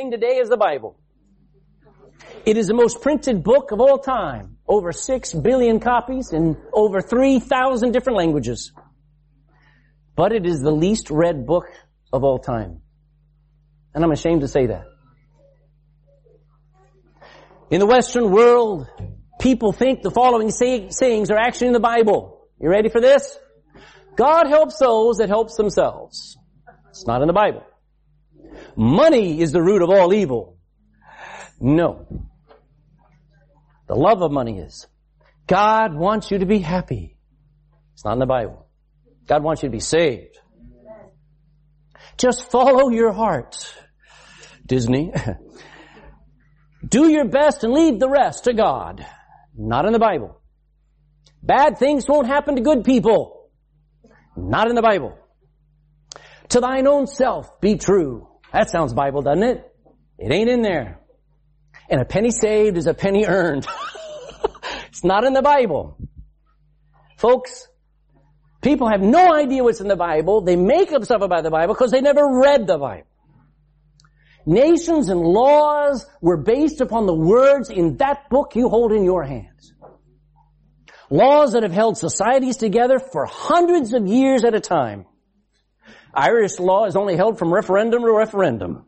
thing today is the Bible. It is the most printed book of all time. Over six billion copies in over 3,000 different languages. But it is the least read book of all time. And I'm ashamed to say that. In the Western world, people think the following say- sayings are actually in the Bible. You ready for this? God helps those that helps themselves. It's not in the Bible. Money is the root of all evil. No. The love of money is. God wants you to be happy. It's not in the Bible. God wants you to be saved. Just follow your heart. Disney. Do your best and leave the rest to God. Not in the Bible. Bad things won't happen to good people. Not in the Bible. To thine own self be true. That sounds Bible, doesn't it? It ain't in there. And a penny saved is a penny earned. it's not in the Bible. Folks, people have no idea what's in the Bible. They make up stuff about the Bible because they never read the Bible. Nations and laws were based upon the words in that book you hold in your hands. Laws that have held societies together for hundreds of years at a time. Irish law is only held from referendum to referendum.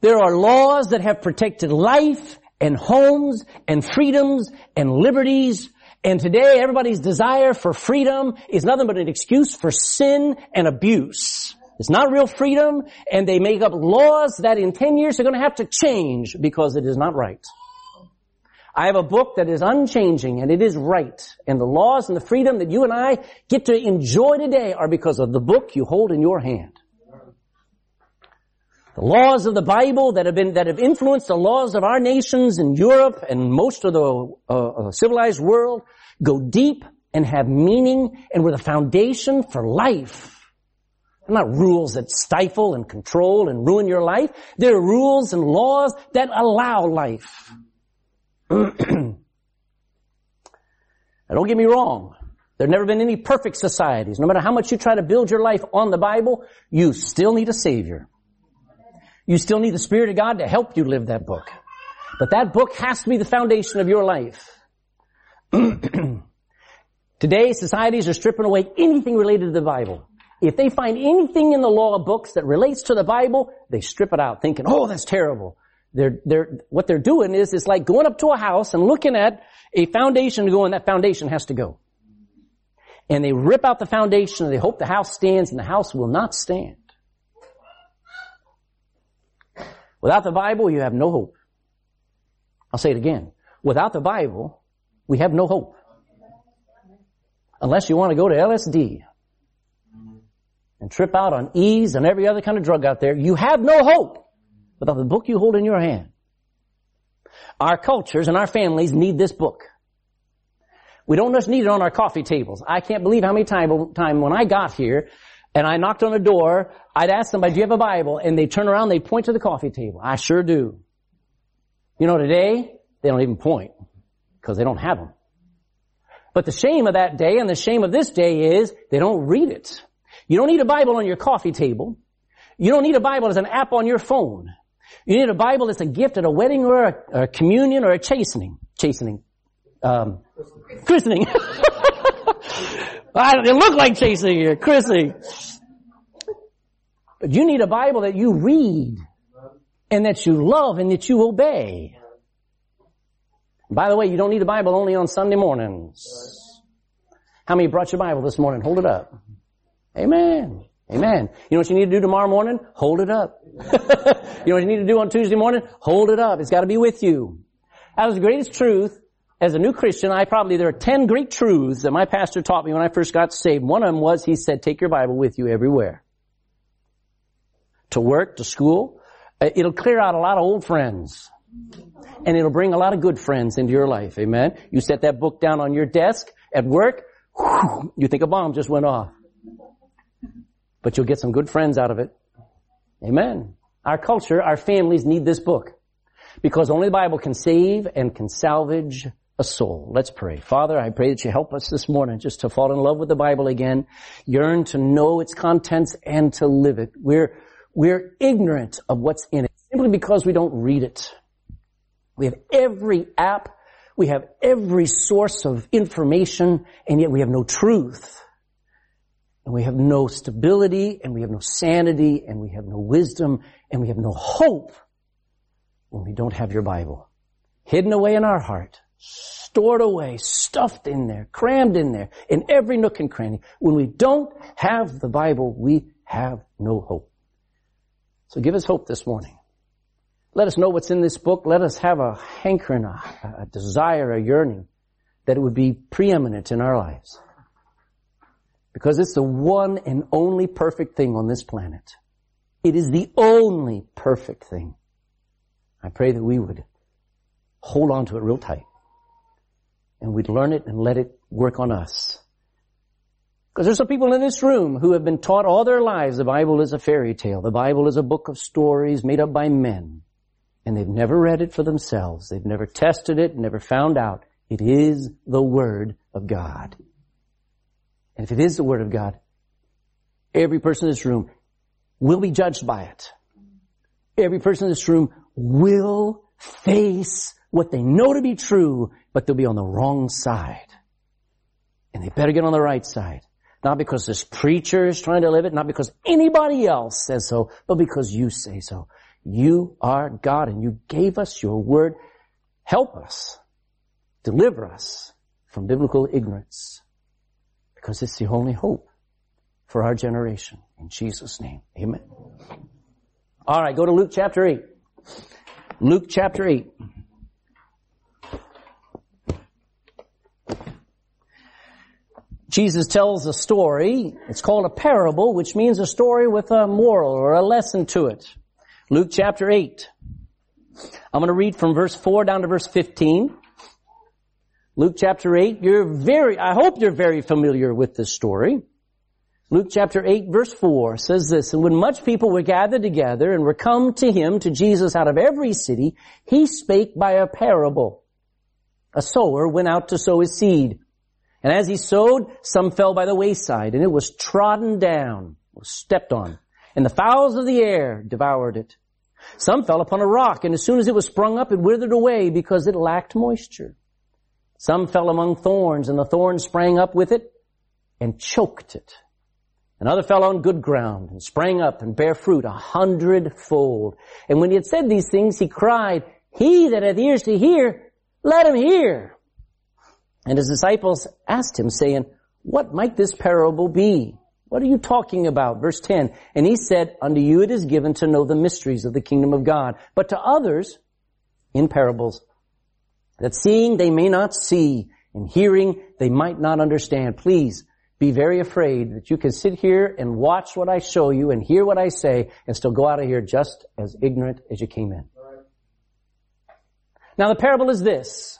There are laws that have protected life and homes and freedoms and liberties. And today everybody's desire for freedom is nothing but an excuse for sin and abuse. It's not real freedom and they make up laws that in 10 years are going to have to change because it is not right. I have a book that is unchanging and it is right. And the laws and the freedom that you and I get to enjoy today are because of the book you hold in your hand. The laws of the Bible that have been, that have influenced the laws of our nations in Europe and most of the uh, uh civilized world go deep and have meaning and were the foundation for life. They're not rules that stifle and control and ruin your life. They're rules and laws that allow life. now don't get me wrong. There have never been any perfect societies. No matter how much you try to build your life on the Bible, you still need a Savior. You still need the Spirit of God to help you live that book. But that book has to be the foundation of your life. Today, societies are stripping away anything related to the Bible. If they find anything in the law books that relates to the Bible, they strip it out thinking, oh, that's terrible. They're, they're, what they're doing is, it's like going up to a house and looking at a foundation to go and that foundation has to go. And they rip out the foundation and they hope the house stands and the house will not stand. Without the Bible, you have no hope. I'll say it again. Without the Bible, we have no hope. Unless you want to go to LSD and trip out on ease and every other kind of drug out there, you have no hope without the book you hold in your hand. Our cultures and our families need this book. We don't just need it on our coffee tables. I can't believe how many time, time when I got here and I knocked on a door, I'd ask somebody, do you have a Bible? And they turn around, they point to the coffee table. I sure do. You know, today, they don't even point because they don't have them. But the shame of that day and the shame of this day is they don't read it. You don't need a Bible on your coffee table. You don't need a Bible as an app on your phone. You need a Bible that's a gift at a wedding or a, a communion or a chastening. Chastening. Um, christening. It look like chastening here. Christening. But you need a Bible that you read and that you love and that you obey. By the way, you don't need a Bible only on Sunday mornings. How many brought your Bible this morning? Hold it up. Amen. Amen. You know what you need to do tomorrow morning? Hold it up. you know what you need to do on Tuesday morning? Hold it up. It's got to be with you. That was the greatest truth. As a new Christian, I probably, there are 10 great truths that my pastor taught me when I first got saved. One of them was, he said, take your Bible with you everywhere. To work, to school. Uh, it'll clear out a lot of old friends. And it'll bring a lot of good friends into your life. Amen. You set that book down on your desk at work, whew, you think a bomb just went off but you'll get some good friends out of it. Amen. Our culture, our families need this book because only the Bible can save and can salvage a soul. Let's pray. Father, I pray that you help us this morning just to fall in love with the Bible again, yearn to know its contents and to live it. We're, we're ignorant of what's in it simply because we don't read it. We have every app, we have every source of information, and yet we have no truth. And we have no stability, and we have no sanity, and we have no wisdom, and we have no hope when we don't have your Bible. Hidden away in our heart, stored away, stuffed in there, crammed in there, in every nook and cranny. When we don't have the Bible, we have no hope. So give us hope this morning. Let us know what's in this book. Let us have a hankering, a, a desire, a yearning that it would be preeminent in our lives. Because it's the one and only perfect thing on this planet. It is the only perfect thing. I pray that we would hold on to it real tight. And we'd learn it and let it work on us. Because there's some people in this room who have been taught all their lives the Bible is a fairy tale. The Bible is a book of stories made up by men. And they've never read it for themselves. They've never tested it, never found out. It is the Word of God. And if it is the Word of God, every person in this room will be judged by it. Every person in this room will face what they know to be true, but they'll be on the wrong side. And they better get on the right side. Not because this preacher is trying to live it, not because anybody else says so, but because you say so. You are God and you gave us your word. Help us. Deliver us from biblical ignorance because it's the only hope for our generation. In Jesus' name, amen. All right, go to Luke chapter 8. Luke chapter 8. Jesus tells a story. It's called a parable, which means a story with a moral or a lesson to it. Luke chapter 8. I'm going to read from verse 4 down to verse 15. Luke chapter 8, you're very, I hope you're very familiar with this story. Luke chapter 8 verse 4 says this, And when much people were gathered together and were come to him, to Jesus out of every city, he spake by a parable. A sower went out to sow his seed. And as he sowed, some fell by the wayside, and it was trodden down, was stepped on and the fowls of the air devoured it. Some fell upon a rock, and as soon as it was sprung up, it withered away because it lacked moisture. Some fell among thorns, and the thorns sprang up with it and choked it. Another fell on good ground and sprang up and bare fruit a hundredfold. And when he had said these things, he cried, He that hath ears to hear, let him hear. And his disciples asked him, saying, What might this parable be? What are you talking about? Verse 10. And he said, unto you it is given to know the mysteries of the kingdom of God, but to others in parables, that seeing they may not see, and hearing they might not understand. Please be very afraid that you can sit here and watch what I show you and hear what I say and still go out of here just as ignorant as you came in. Now the parable is this.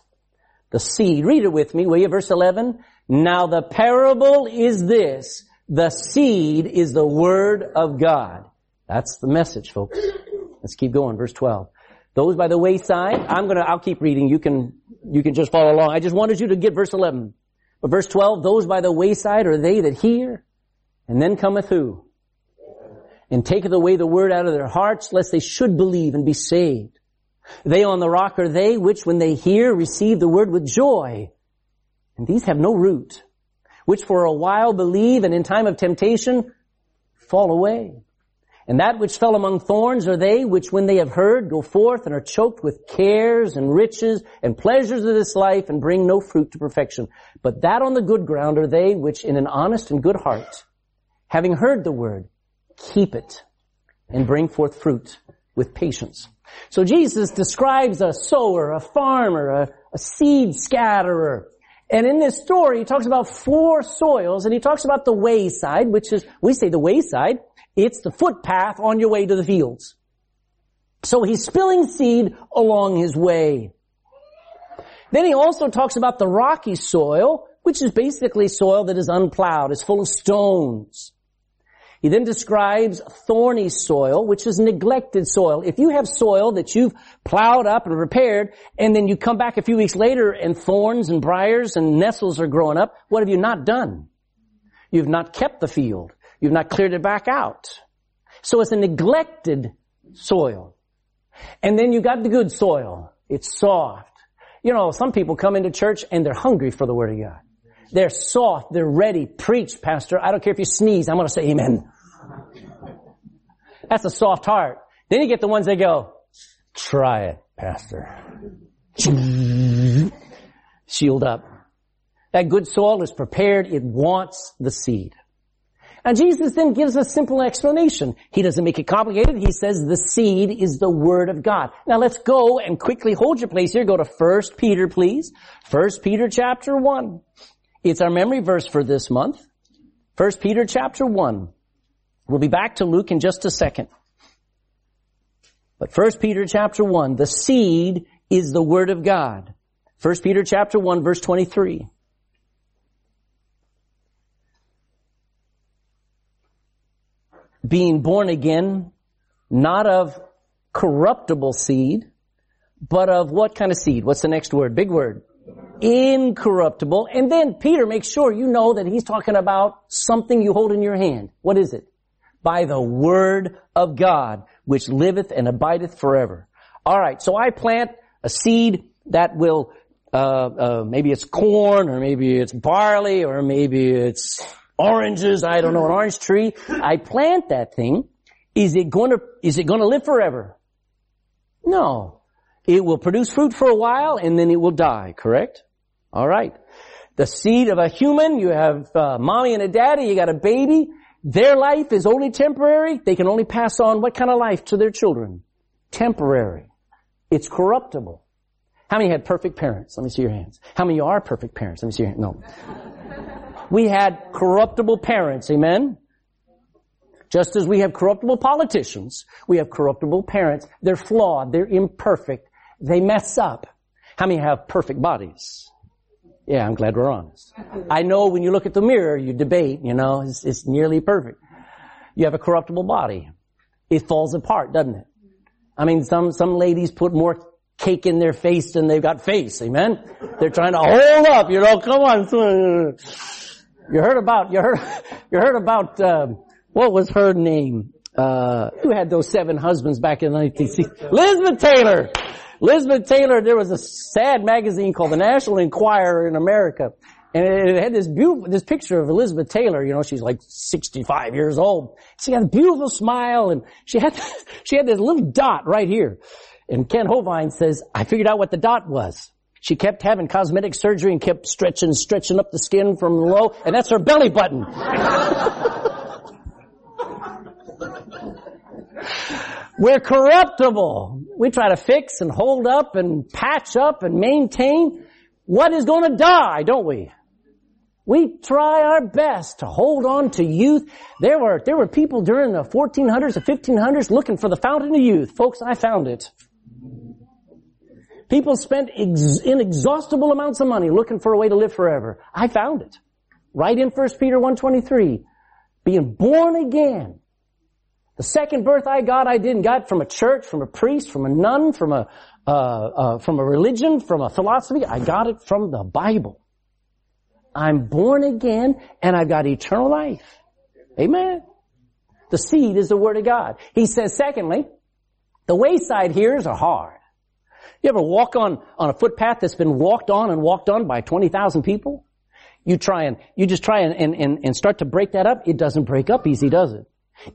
The seed. Read it with me, will you? Verse 11. Now the parable is this. The seed is the Word of God. That's the message, folks. Let's keep going. Verse 12. Those by the wayside, I'm gonna, I'll keep reading. You can, you can just follow along. I just wanted you to get verse 11. But verse 12, those by the wayside are they that hear, and then cometh who? And taketh away the word out of their hearts, lest they should believe and be saved. They on the rock are they which when they hear receive the word with joy. And these have no root which for a while believe and in time of temptation fall away. And that which fell among thorns are they which when they have heard go forth and are choked with cares and riches and pleasures of this life and bring no fruit to perfection. But that on the good ground are they which in an honest and good heart, having heard the word, keep it and bring forth fruit with patience. So Jesus describes a sower, a farmer, a, a seed scatterer, and in this story, he talks about four soils, and he talks about the wayside, which is, we say the wayside, it's the footpath on your way to the fields. So he's spilling seed along his way. Then he also talks about the rocky soil, which is basically soil that is unplowed, it's full of stones. He then describes thorny soil, which is neglected soil. If you have soil that you've plowed up and repaired, and then you come back a few weeks later and thorns and briars and nettles are growing up, what have you not done? You've not kept the field. You've not cleared it back out. So it's a neglected soil. And then you got the good soil. It's soft. You know, some people come into church and they're hungry for the Word of God. They're soft. They're ready. Preach, Pastor. I don't care if you sneeze. I'm going to say amen. That's a soft heart. Then you get the ones that go, try it, Pastor. Shield up. That good soil is prepared. It wants the seed. And Jesus then gives a simple explanation. He doesn't make it complicated. He says the seed is the Word of God. Now let's go and quickly hold your place here. Go to 1 Peter, please. 1 Peter chapter 1. It's our memory verse for this month. 1 Peter chapter 1. We'll be back to Luke in just a second. But 1 Peter chapter 1, the seed is the Word of God. 1 Peter chapter 1 verse 23. Being born again, not of corruptible seed, but of what kind of seed? What's the next word? Big word. Incorruptible. And then Peter makes sure you know that he's talking about something you hold in your hand. What is it? By the word of God, which liveth and abideth forever. Alright, so I plant a seed that will, uh, uh, maybe it's corn, or maybe it's barley, or maybe it's oranges, I don't know, an orange tree. I plant that thing. Is it going to, is it going to live forever? No. It will produce fruit for a while and then it will die, correct? Alright. The seed of a human, you have uh, mommy and a daddy, you got a baby. Their life is only temporary. They can only pass on what kind of life to their children? Temporary. It's corruptible. How many had perfect parents? Let me see your hands. How many are perfect parents? Let me see your hands. No. We had corruptible parents, amen? Just as we have corruptible politicians, we have corruptible parents. They're flawed, they're imperfect, they mess up. How many have perfect bodies? Yeah, I'm glad we're honest. I know when you look at the mirror, you debate, you know, it's, it's nearly perfect. You have a corruptible body. It falls apart, doesn't it? I mean, some, some ladies put more cake in their face than they've got face, amen? They're trying to hold up, you know, come on. You heard about, you heard, you heard about, uh, what was her name? Uh, who had those seven husbands back in the 1960s? Elizabeth Taylor! Elizabeth Taylor, there was a sad magazine called the National Enquirer in America. And it had this beautiful, this picture of Elizabeth Taylor, you know, she's like 65 years old. She had a beautiful smile and she had, she had this little dot right here. And Kent Hovind says, I figured out what the dot was. She kept having cosmetic surgery and kept stretching, stretching up the skin from low, and that's her belly button. We're corruptible. We try to fix and hold up and patch up and maintain what is going to die, don't we? We try our best to hold on to youth. There were, there were people during the 1400s, the 1500s looking for the fountain of youth. Folks, I found it. People spent ex- inexhaustible amounts of money looking for a way to live forever. I found it. Right in 1 Peter 1.23. Being born again. The second birth I got, I didn't got from a church, from a priest, from a nun, from a, uh, uh, from a religion, from a philosophy. I got it from the Bible. I'm born again and I've got eternal life. Amen. The seed is the Word of God. He says secondly, the wayside hearers are hard. You ever walk on, on a footpath that's been walked on and walked on by 20,000 people? You try and, you just try and, and, and start to break that up. It doesn't break up easy, does it?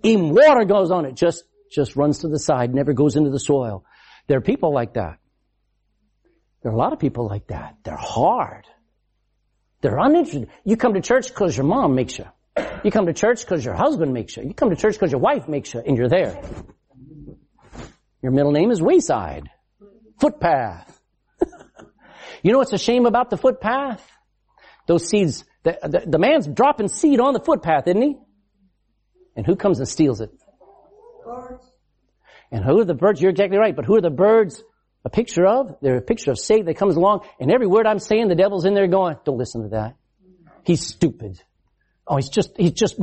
Even water goes on it, just, just runs to the side, never goes into the soil. There are people like that. There are a lot of people like that. They're hard. They're uninterested. You come to church because your mom makes you. You come to church because your husband makes you. You come to church because your wife makes you, and you're there. Your middle name is Wayside footpath. you know what's a shame about the footpath? Those seeds, the, the, the, man's dropping seed on the footpath, isn't he? And who comes and steals it? Birds. And who are the birds? You're exactly right, but who are the birds a picture of? They're a picture of Satan that comes along, and every word I'm saying, the devil's in there going, don't listen to that. He's stupid. Oh, he's just, he's just,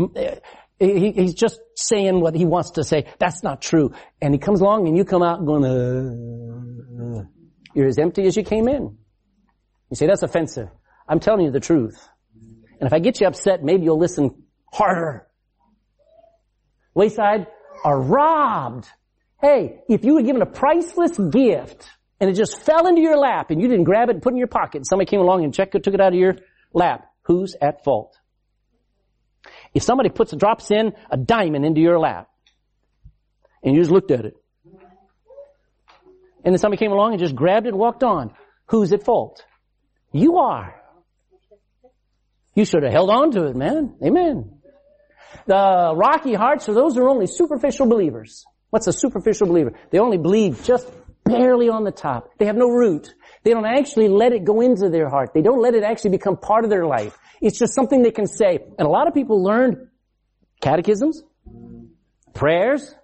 he, he's just saying what he wants to say. That's not true. And he comes along and you come out going, uh, uh, you're as empty as you came in. You say, that's offensive. I'm telling you the truth. And if I get you upset, maybe you'll listen harder. Wayside are robbed. Hey, if you were given a priceless gift and it just fell into your lap and you didn't grab it and put it in your pocket and somebody came along and checked it, took it out of your lap, who's at fault? If somebody puts, a drops in a diamond into your lap and you just looked at it and then somebody came along and just grabbed it and walked on, who's at fault? You are. You should have held on to it, man. Amen. The rocky hearts are those are only superficial believers. What's a superficial believer? They only believe just barely on the top. They have no root. They don't actually let it go into their heart. They don't let it actually become part of their life. It's just something they can say. And a lot of people learned catechisms, prayers.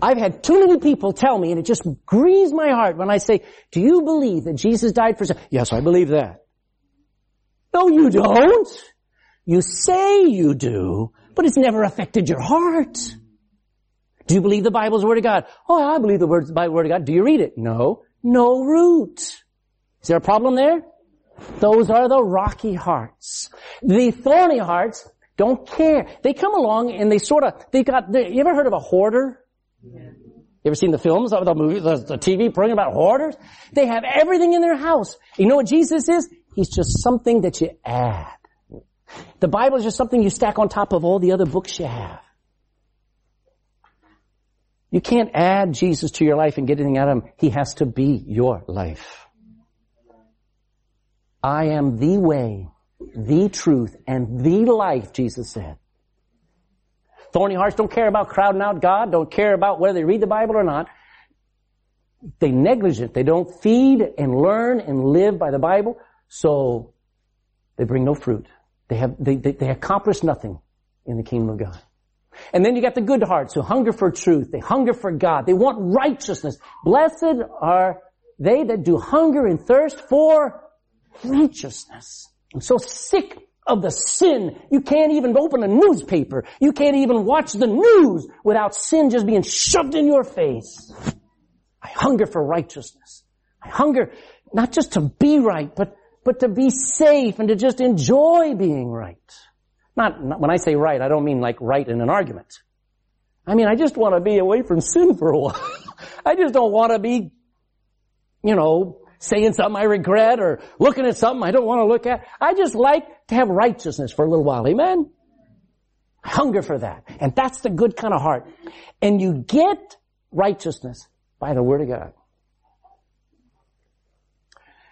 I've had too many people tell me, and it just grieves my heart when I say, do you believe that Jesus died for sin? Yes, I believe that. No, you don't. You say you do, but it's never affected your heart. Do you believe the Bible's Word of God? Oh, I believe the Word, Word of God. Do you read it? No. No root. Is there a problem there? Those are the rocky hearts. The thorny hearts don't care. They come along and they sort of—they've got, they, you ever heard of a hoarder? Yeah. You ever seen the films of the movies, the, the TV program about hoarders? They have everything in their house. You know what Jesus is? He's just something that you add. The Bible is just something you stack on top of all the other books you have. You can't add Jesus to your life and get anything out of him. He has to be your life. I am the way, the truth, and the life, Jesus said. Thorny hearts don't care about crowding out God, don't care about whether they read the Bible or not. They negligent. They don't feed and learn and live by the Bible, so they bring no fruit. They have, they, they, they accomplish nothing in the kingdom of God. And then you got the good hearts who hunger for truth. They hunger for God. They want righteousness. Blessed are they that do hunger and thirst for righteousness. I'm so sick of the sin. You can't even open a newspaper. You can't even watch the news without sin just being shoved in your face. I hunger for righteousness. I hunger not just to be right, but but to be safe and to just enjoy being right. Not, not, when I say right, I don't mean like right in an argument. I mean, I just want to be away from sin for a while. I just don't want to be, you know, saying something I regret or looking at something I don't want to look at. I just like to have righteousness for a little while. Amen? I hunger for that. And that's the good kind of heart. And you get righteousness by the Word of God.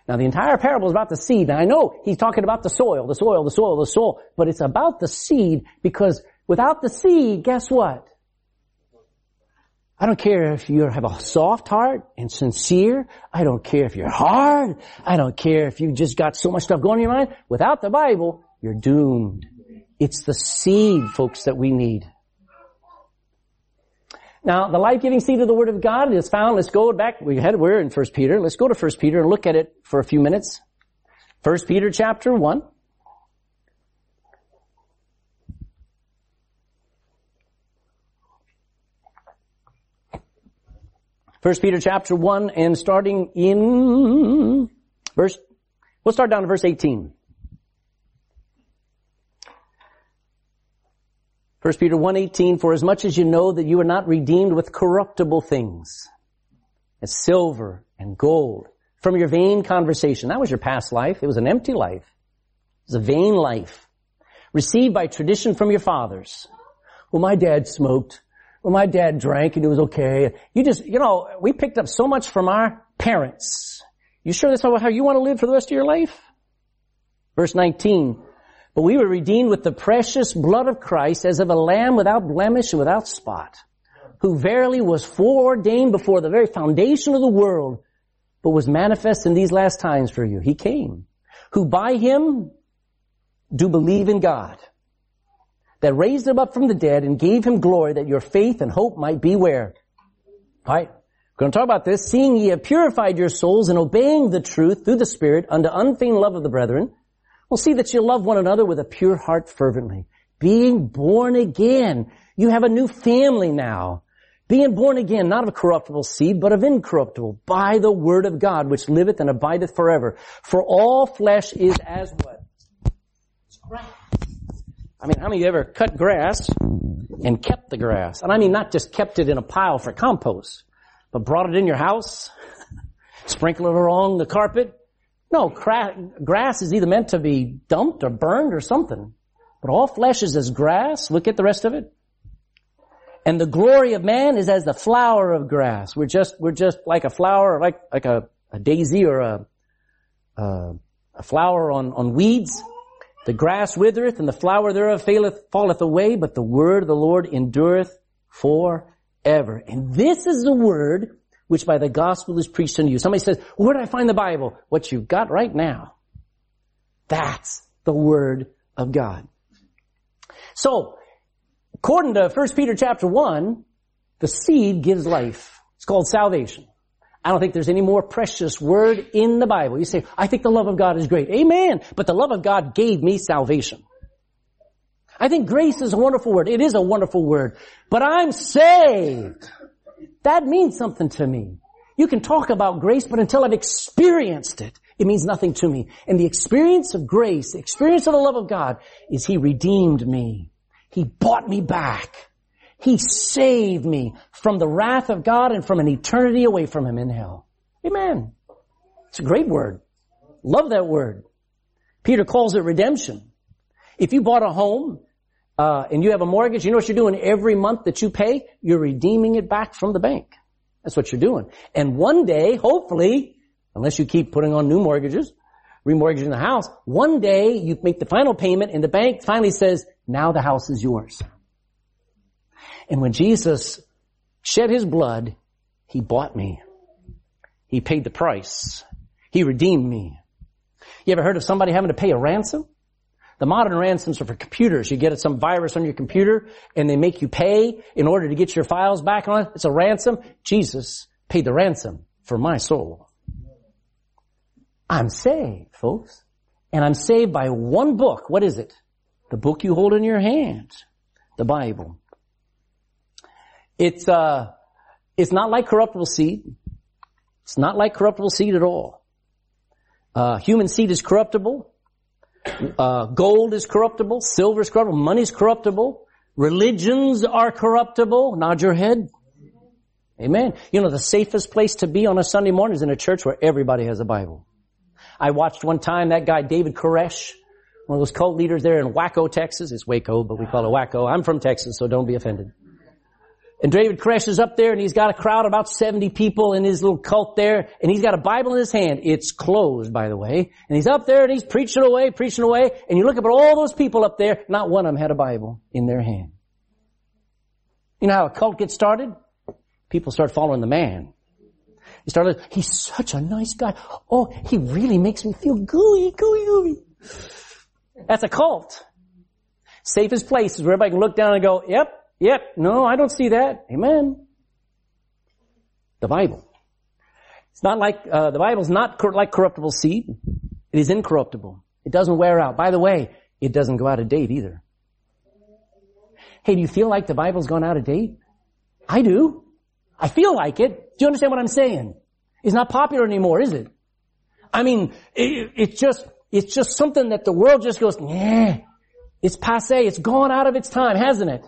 Now the entire parable is about the seed. Now I know he's talking about the soil, the soil, the soil, the soil, but it's about the seed because without the seed, guess what? I don't care if you have a soft heart and sincere. I don't care if you're hard. I don't care if you just got so much stuff going in your mind. Without the Bible, you're doomed. It's the seed, folks, that we need. Now, the life-giving seed of the Word of God is found, let's go back, we had, we're in 1 Peter, let's go to 1 Peter and look at it for a few minutes. 1 Peter chapter 1. First Peter chapter 1 and starting in verse, we'll start down to verse 18. 1 Peter 1.18, for as much as you know that you are not redeemed with corruptible things, as silver and gold, from your vain conversation. That was your past life. It was an empty life. It was a vain life. Received by tradition from your fathers. Well, my dad smoked. Well, my dad drank and it was okay. You just, you know, we picked up so much from our parents. You sure that's how you want to live for the rest of your life? Verse 19, but we were redeemed with the precious blood of Christ as of a lamb without blemish and without spot, who verily was foreordained before the very foundation of the world, but was manifest in these last times for you. He came, who by him do believe in God, that raised him up from the dead and gave him glory that your faith and hope might be where? Alright, we're going to talk about this. Seeing ye have purified your souls and obeying the truth through the Spirit unto unfeigned love of the brethren, well, see that you love one another with a pure heart fervently. Being born again. You have a new family now. Being born again, not of corruptible seed, but of incorruptible, by the word of God, which liveth and abideth forever. For all flesh is as what? Grass. I mean, how many of you ever cut grass and kept the grass? And I mean not just kept it in a pile for compost, but brought it in your house, sprinkle it along the carpet. No, cra- grass is either meant to be dumped or burned or something. But all flesh is as grass. Look at the rest of it. And the glory of man is as the flower of grass. We're just, we're just like a flower, like, like a, a daisy or a, a, a flower on, on weeds. The grass withereth and the flower thereof faileth, falleth away, but the word of the Lord endureth forever. And this is the word which by the gospel is preached unto you. Somebody says, where do I find the Bible? What you've got right now. That's the word of God. So, according to 1 Peter chapter 1, the seed gives life. It's called salvation. I don't think there's any more precious word in the Bible. You say, I think the love of God is great. Amen. But the love of God gave me salvation. I think grace is a wonderful word. It is a wonderful word. But I'm saved. That means something to me. You can talk about grace, but until I've experienced it, it means nothing to me. And the experience of grace, the experience of the love of God, is He redeemed me. He bought me back. He saved me from the wrath of God and from an eternity away from Him in hell. Amen. It's a great word. Love that word. Peter calls it redemption. If you bought a home, uh, and you have a mortgage, you know what you're doing every month that you pay? You're redeeming it back from the bank. That's what you're doing. And one day, hopefully, unless you keep putting on new mortgages, remortgaging the house, one day you make the final payment and the bank finally says, now the house is yours. And when Jesus shed his blood, he bought me. He paid the price. He redeemed me. You ever heard of somebody having to pay a ransom? The modern ransoms are for computers. You get some virus on your computer and they make you pay in order to get your files back on. It's a ransom. Jesus paid the ransom for my soul. I'm saved, folks. And I'm saved by one book. What is it? The book you hold in your hand. The Bible. It's, uh, it's not like corruptible seed. It's not like corruptible seed at all. Uh, human seed is corruptible. Uh, gold is corruptible. Silver is corruptible. Money is corruptible. Religions are corruptible. Nod your head. Amen. You know, the safest place to be on a Sunday morning is in a church where everybody has a Bible. I watched one time that guy, David Koresh, one of those cult leaders there in Waco, Texas. It's Waco, but we call it Waco. I'm from Texas, so don't be offended. And David Koresh is up there and he's got a crowd about 70 people in his little cult there and he's got a Bible in his hand. It's closed, by the way. And he's up there and he's preaching away, preaching away. And you look up at all those people up there, not one of them had a Bible in their hand. You know how a cult gets started? People start following the man. He started, he's such a nice guy. Oh, he really makes me feel gooey, gooey, gooey. That's a cult. Safest place is where everybody can look down and go, yep, Yep. No, I don't see that. Amen. The Bible. It's not like, uh, the Bible's not cor- like corruptible seed. It is incorruptible. It doesn't wear out. By the way, it doesn't go out of date either. Hey, do you feel like the Bible's gone out of date? I do. I feel like it. Do you understand what I'm saying? It's not popular anymore, is it? I mean, it, it's just, it's just something that the world just goes, yeah, it's passe. It's gone out of its time, hasn't it?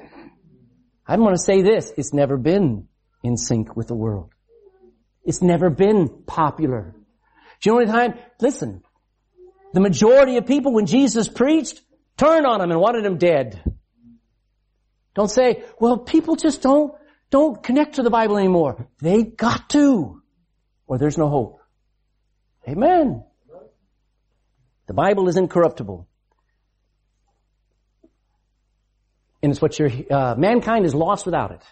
I'm going to say this. It's never been in sync with the world. It's never been popular. Do you know any time? Listen. The majority of people when Jesus preached turned on him and wanted him dead. Don't say, well, people just don't, don't connect to the Bible anymore. They got to, or there's no hope. Amen. The Bible is incorruptible. And it's what your, uh, mankind is lost without it.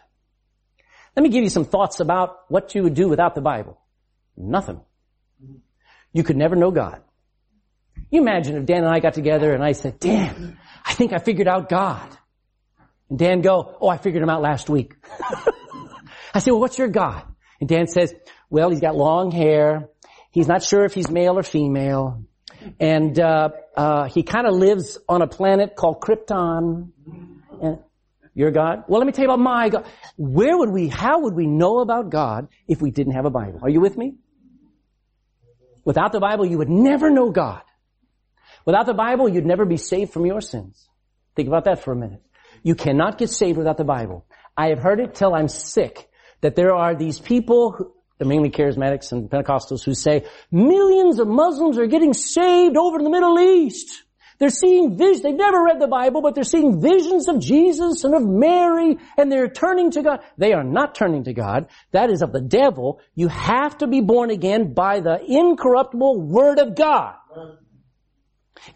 Let me give you some thoughts about what you would do without the Bible. Nothing. You could never know God. You imagine if Dan and I got together and I said, Dan, I think I figured out God. And Dan go, oh, I figured him out last week. I say, well, what's your God? And Dan says, well, he's got long hair. He's not sure if he's male or female. And, uh, uh, he kind of lives on a planet called Krypton. And your God? Well, let me tell you about my God. Where would we, how would we know about God if we didn't have a Bible? Are you with me? Without the Bible, you would never know God. Without the Bible, you'd never be saved from your sins. Think about that for a minute. You cannot get saved without the Bible. I have heard it till I'm sick that there are these people, who, mainly charismatics and Pentecostals who say millions of Muslims are getting saved over in the Middle East. They're seeing visions. They've never read the Bible, but they're seeing visions of Jesus and of Mary, and they're turning to God. They are not turning to God. That is of the devil. You have to be born again by the incorruptible Word of God.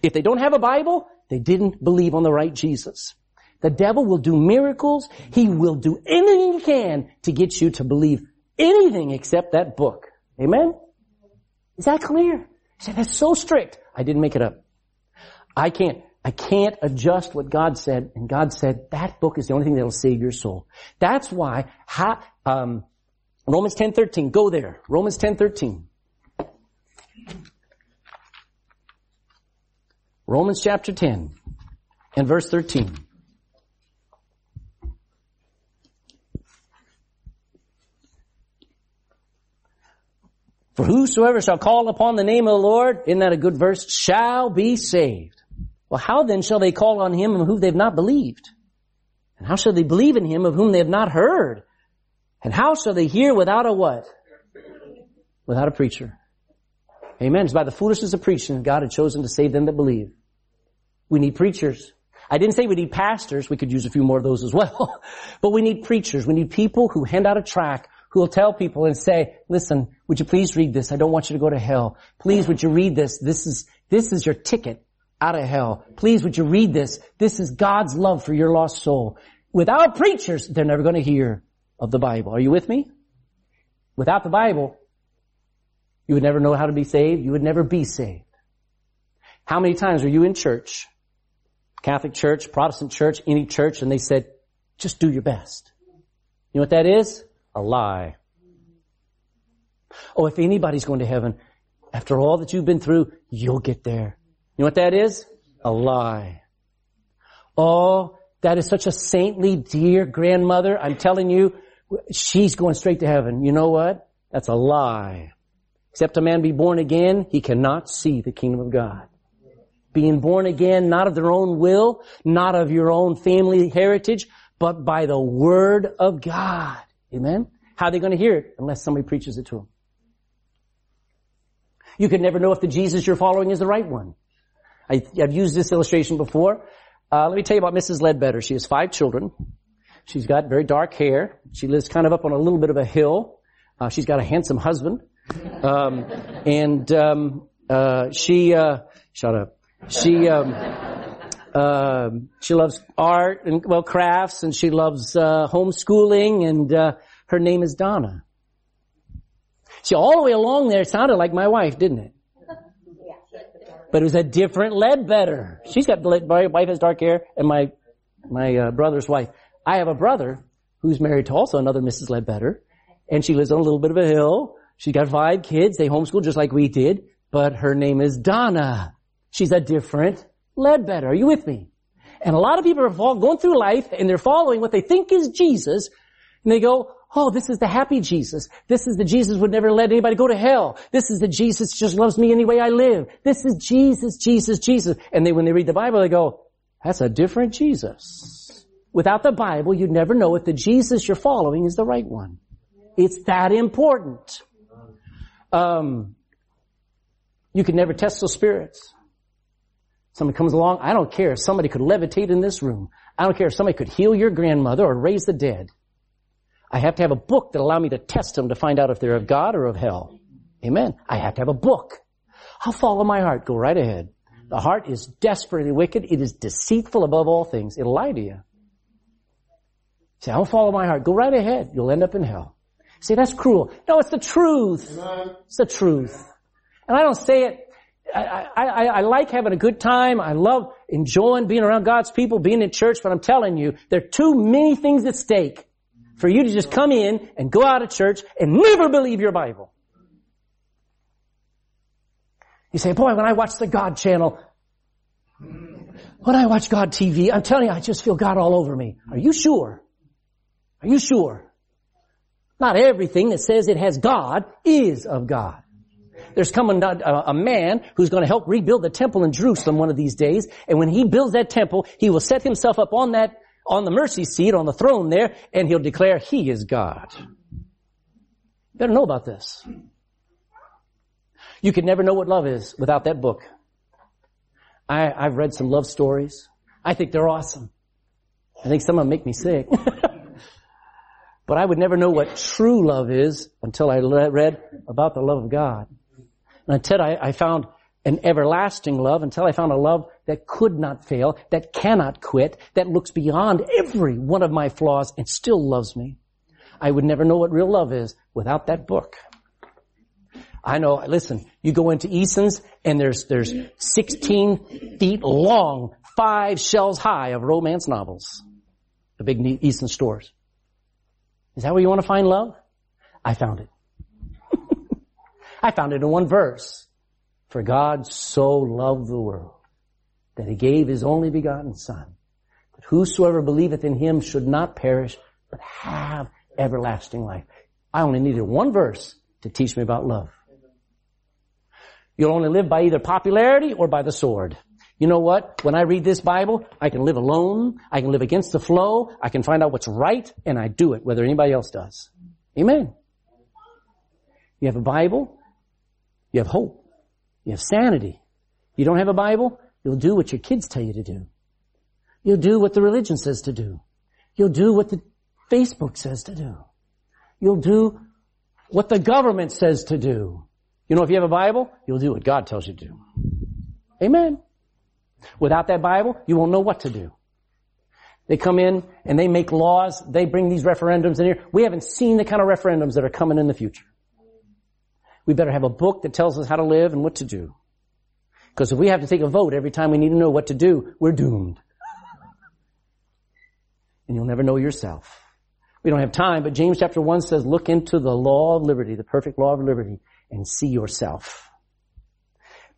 If they don't have a Bible, they didn't believe on the right Jesus. The devil will do miracles. He will do anything he can to get you to believe anything except that book. Amen? Is that clear? Say, that's so strict. I didn't make it up. I can't, I can't adjust what God said, and God said that book is the only thing that'll save your soul. That's why, ha, um, Romans 10:13, go there. Romans 10:13. Romans chapter 10 and verse 13. For whosoever shall call upon the name of the Lord, isn't that a good verse? Shall be saved. Well, how then shall they call on him of whom they've not believed? And how shall they believe in him of whom they have not heard? And how shall they hear without a what? Without a preacher. Amen. It's by the foolishness of preaching God had chosen to save them that believe. We need preachers. I didn't say we need pastors. We could use a few more of those as well. but we need preachers. We need people who hand out a track who will tell people and say, listen, would you please read this? I don't want you to go to hell. Please would you read this? This is, this is your ticket out of hell. Please would you read this? This is God's love for your lost soul. Without preachers, they're never going to hear of the Bible. Are you with me? Without the Bible, you would never know how to be saved. You would never be saved. How many times were you in church, Catholic church, Protestant church, any church, and they said, just do your best. You know what that is? A lie. Oh, if anybody's going to heaven, after all that you've been through, you'll get there. You know what that is? A lie. Oh, that is such a saintly, dear grandmother. I'm telling you, she's going straight to heaven. You know what? That's a lie. Except a man be born again, he cannot see the kingdom of God. Being born again, not of their own will, not of your own family heritage, but by the word of God. Amen? How are they going to hear it unless somebody preaches it to them? You can never know if the Jesus you're following is the right one. I, have used this illustration before. Uh, let me tell you about Mrs. Ledbetter. She has five children. She's got very dark hair. She lives kind of up on a little bit of a hill. Uh, she's got a handsome husband. Um, and um, uh, she, uh, shut up. She, um, uh, she loves art and well crafts, and she loves uh, homeschooling. And uh, her name is Donna. See, all the way along there, it sounded like my wife, didn't it? But it was a different Ledbetter. She's got my wife has dark hair, and my my uh, brother's wife. I have a brother who's married to also another Mrs. Ledbetter, and she lives on a little bit of a hill. She's got five kids. They homeschool just like we did, but her name is Donna. She's a different Ledbetter. Are you with me? And a lot of people are going through life and they're following what they think is Jesus, and they go, oh, this is the happy Jesus. This is the Jesus would never let anybody go to hell. This is the Jesus just loves me any way I live. This is Jesus, Jesus, Jesus. And they, when they read the Bible, they go, that's a different Jesus. Without the Bible, you'd never know if the Jesus you're following is the right one. It's that important. Um, you can never test those spirits. Somebody comes along, I don't care if somebody could levitate in this room. I don't care if somebody could heal your grandmother or raise the dead. I have to have a book that allow me to test them to find out if they're of God or of hell. Amen. I have to have a book. I'll follow my heart. Go right ahead. The heart is desperately wicked. It is deceitful above all things. It'll lie to you. Say, I'll follow my heart. Go right ahead. You'll end up in hell. Say, that's cruel. No, it's the truth. Amen. It's the truth. And I don't say it, I, I, I, like having a good time. I love enjoying being around God's people, being in church, but I'm telling you, there are too many things at stake for you to just come in and go out of church and never believe your Bible. You say, boy, when I watch the God channel, when I watch God TV, I'm telling you, I just feel God all over me. Are you sure? Are you sure? Not everything that says it has God is of God. there's coming a, man who's going to help rebuild the temple in Jerusalem one of these days. And when he builds that temple, he will set himself up on that, on the mercy seat, on the throne there, and he'll declare he is God. You better know about this. You could never know what love is without that book. I, I've read some love stories. I think they're awesome. I think some of them make me sick. but I would never know what true love is until I read about the love of God. And until I, I found an everlasting love, until I found a love that could not fail, that cannot quit, that looks beyond every one of my flaws and still loves me. I would never know what real love is without that book. I know, listen, you go into Eason's and there's, there's 16 feet long, five shelves high of romance novels. The big Eason stores. Is that where you want to find love? I found it. I found it in one verse. For God so loved the world that he gave his only begotten son, that whosoever believeth in him should not perish, but have everlasting life. I only needed one verse to teach me about love. You'll only live by either popularity or by the sword. You know what? When I read this Bible, I can live alone. I can live against the flow. I can find out what's right and I do it, whether anybody else does. Amen. You have a Bible. You have hope. You have sanity. You don't have a Bible? You'll do what your kids tell you to do. You'll do what the religion says to do. You'll do what the Facebook says to do. You'll do what the government says to do. You know, if you have a Bible, you'll do what God tells you to do. Amen. Without that Bible, you won't know what to do. They come in and they make laws. They bring these referendums in here. We haven't seen the kind of referendums that are coming in the future. We better have a book that tells us how to live and what to do. Because if we have to take a vote every time we need to know what to do, we're doomed. And you'll never know yourself. We don't have time, but James chapter 1 says, look into the law of liberty, the perfect law of liberty, and see yourself.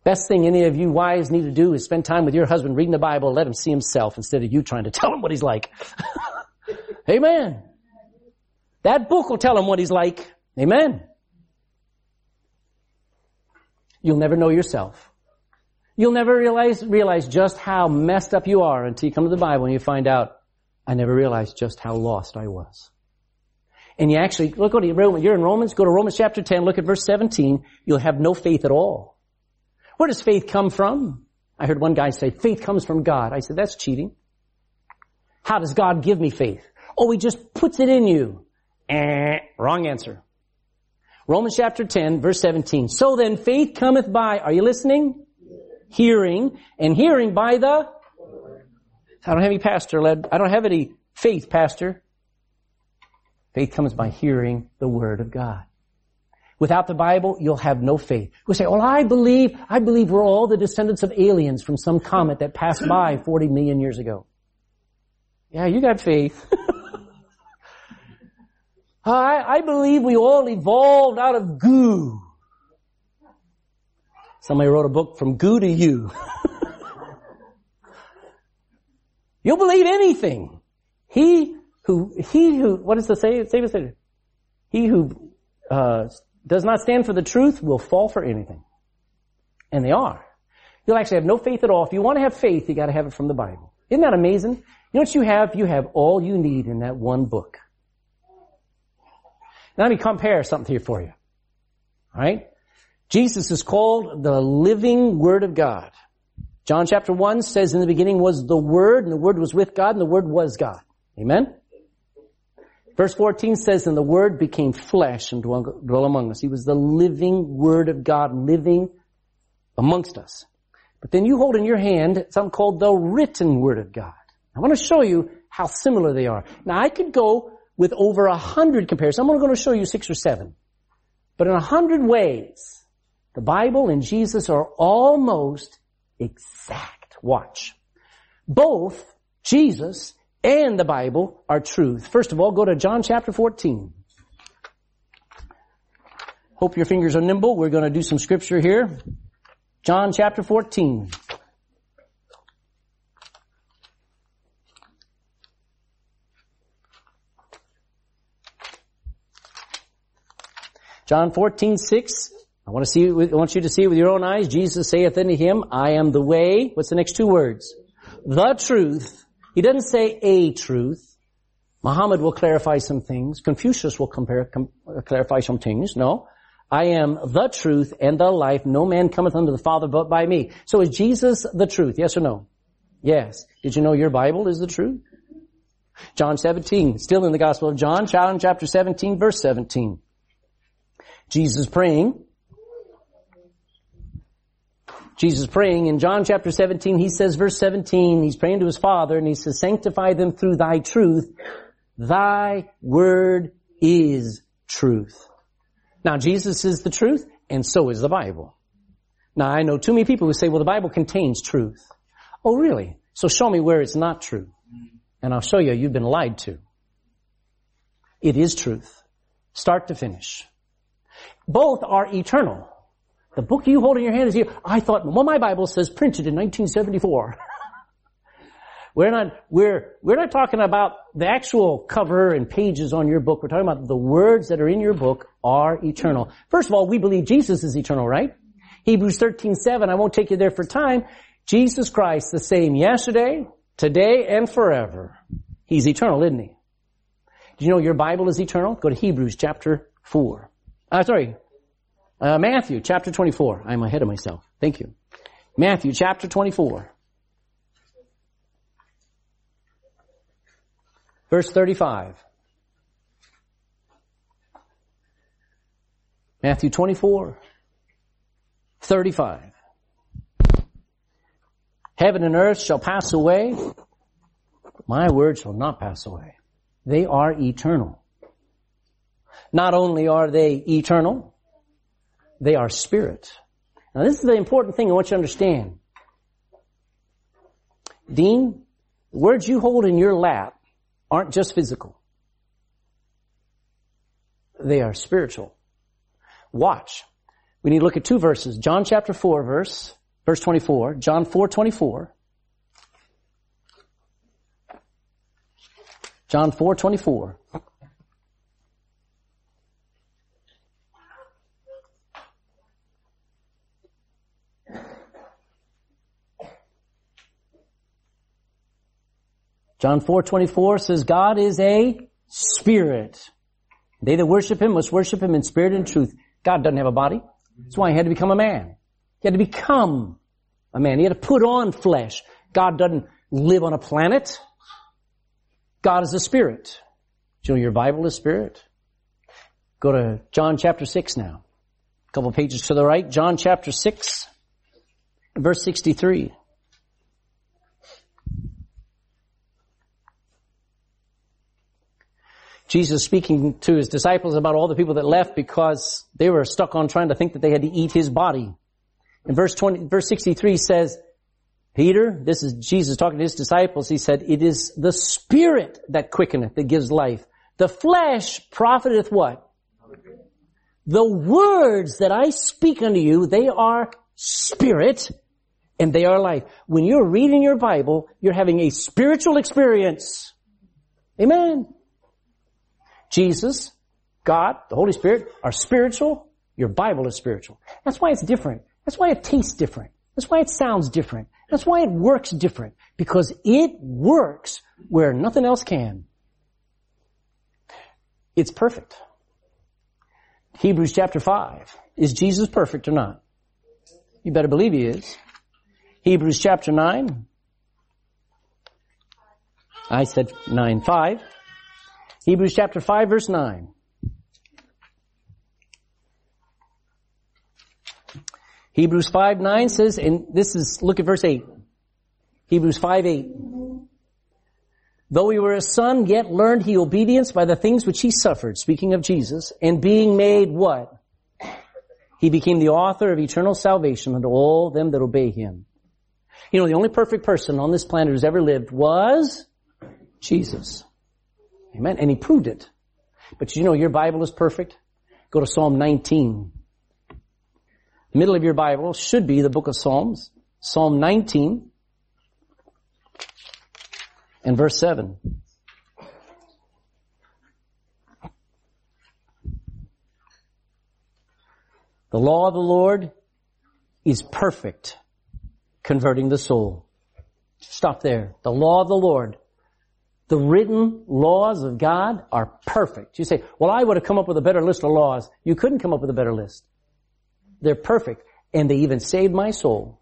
Best thing any of you wives need to do is spend time with your husband reading the Bible, let him see himself instead of you trying to tell him what he's like. Amen. That book will tell him what he's like. Amen. You'll never know yourself. You'll never realize, realize just how messed up you are until you come to the Bible and you find out, I never realized just how lost I was and you actually, look, to Romans, you're in Romans, go to Romans chapter 10, look at verse 17, you'll have no faith at all. Where does faith come from? I heard one guy say, faith comes from God. I said, that's cheating. How does God give me faith? Oh, he just puts it in you. Eh, wrong answer. Romans chapter 10, verse 17. So then faith cometh by, are you listening? Hearing, and hearing by the, I don't have any pastor led, I don't have any faith pastor. Faith comes by hearing the Word of God. Without the Bible, you'll have no faith. You say, well, I believe, I believe we're all the descendants of aliens from some comet that passed by 40 million years ago. Yeah, you got faith. I, I believe we all evolved out of goo. Somebody wrote a book from goo to you. You'll believe anything. He who, he who, what does the say? He who, uh, does not stand for the truth will fall for anything. And they are. You'll actually have no faith at all. If you want to have faith, you gotta have it from the Bible. Isn't that amazing? You know what you have? You have all you need in that one book. Now let me compare something here for you. Alright? Jesus is called the living Word of God. John chapter 1 says in the beginning was the Word, and the Word was with God, and the Word was God. Amen? Verse 14 says, and the Word became flesh and dwelt among us. He was the living Word of God living amongst us. But then you hold in your hand something called the written Word of God. I want to show you how similar they are. Now I could go with over a hundred comparisons. I'm only going to show you six or seven. But in a hundred ways, the Bible and Jesus are almost exact. Watch. Both Jesus and the Bible are truth. First of all, go to John chapter 14. Hope your fingers are nimble. We're going to do some scripture here. John chapter 14. John 14, 6 I want to see, I want you to see with your own eyes. Jesus saith unto him, I am the way. What's the next two words? The truth. He doesn't say a truth. Muhammad will clarify some things. Confucius will compare, com, clarify some things. No. I am the truth and the life. No man cometh unto the Father but by me. So is Jesus the truth? Yes or no? Yes. Did you know your Bible is the truth? John 17, still in the Gospel of John, John chapter 17, verse 17. Jesus praying. Jesus praying in John chapter 17, he says verse 17, he's praying to his Father and he says, sanctify them through thy truth. Thy word is truth. Now Jesus is the truth and so is the Bible. Now I know too many people who say, well the Bible contains truth. Oh really? So show me where it's not true. And I'll show you you've been lied to. It is truth. Start to finish. Both are eternal. The book you hold in your hand is here. I thought, well, my Bible says printed in 1974. we're not, we're, we're not talking about the actual cover and pages on your book. We're talking about the words that are in your book are eternal. First of all, we believe Jesus is eternal, right? Hebrews 13, 7, I won't take you there for time. Jesus Christ, the same yesterday, today, and forever. He's eternal, isn't he? Do you know your Bible is eternal? Go to Hebrews chapter 4. Uh, sorry, uh, Matthew chapter 24. I'm ahead of myself. Thank you. Matthew chapter 24. Verse 35. Matthew 24. 35. Heaven and earth shall pass away. My words shall not pass away. They are eternal. Not only are they eternal, they are spirit. Now this is the important thing I want you to understand. Dean, the words you hold in your lap aren't just physical. They are spiritual. Watch. We need to look at two verses. John chapter 4 verse, verse 24. John 4, 24. John 4, 24. John 4, 24 says God is a spirit. They that worship Him must worship Him in spirit and truth. God doesn't have a body. That's why He had to become a man. He had to become a man. He had to put on flesh. God doesn't live on a planet. God is a spirit. Do you know your Bible is spirit? Go to John chapter 6 now. A couple pages to the right. John chapter 6, verse 63. Jesus speaking to his disciples about all the people that left because they were stuck on trying to think that they had to eat his body. In verse 20, verse 63 says, Peter, this is Jesus talking to his disciples, he said, it is the spirit that quickeneth, that gives life. The flesh profiteth what? The words that I speak unto you, they are spirit and they are life. When you're reading your Bible, you're having a spiritual experience. Amen. Jesus, God, the Holy Spirit are spiritual. Your Bible is spiritual. That's why it's different. That's why it tastes different. That's why it sounds different. That's why it works different. Because it works where nothing else can. It's perfect. Hebrews chapter 5. Is Jesus perfect or not? You better believe he is. Hebrews chapter 9. I said 9, 5. Hebrews chapter 5 verse 9. Hebrews 5, 9 says, and this is, look at verse 8. Hebrews 5, 8. Though he were a son, yet learned he obedience by the things which he suffered, speaking of Jesus, and being made what? He became the author of eternal salvation unto all them that obey him. You know, the only perfect person on this planet who's ever lived was Jesus. Amen. And he proved it. But you know your Bible is perfect? Go to Psalm 19. Middle of your Bible should be the book of Psalms. Psalm 19 and verse 7. The law of the Lord is perfect, converting the soul. Stop there. The law of the Lord. The written laws of God are perfect. You say, well, I would have come up with a better list of laws. You couldn't come up with a better list. They're perfect. And they even saved my soul.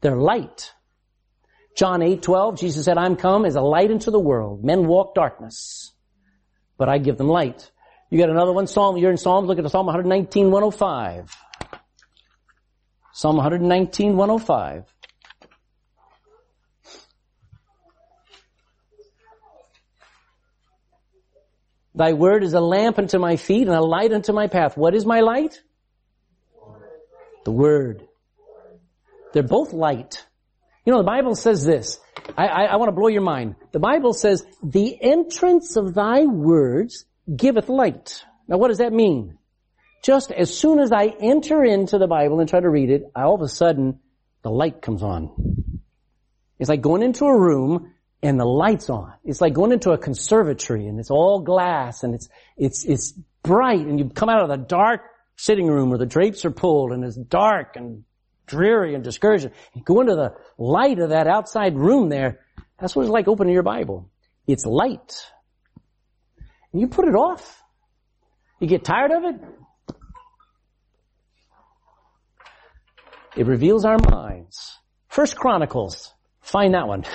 They're light. John 8, 12, Jesus said, I'm come as a light into the world. Men walk darkness, but I give them light. You got another one, Psalm, you're in Psalms, look at Psalm 119, 105. Psalm 119, 105. Thy word is a lamp unto my feet and a light unto my path. What is my light? The word. They're both light. You know, the Bible says this. I, I, I want to blow your mind. The Bible says, the entrance of thy words giveth light. Now what does that mean? Just as soon as I enter into the Bible and try to read it, all of a sudden, the light comes on. It's like going into a room and the light's on. It's like going into a conservatory and it's all glass and it's, it's, it's bright and you come out of the dark sitting room where the drapes are pulled and it's dark and dreary and discouraging. You go into the light of that outside room there. That's what it's like opening your Bible. It's light. And you put it off. You get tired of it. It reveals our minds. First Chronicles. Find that one.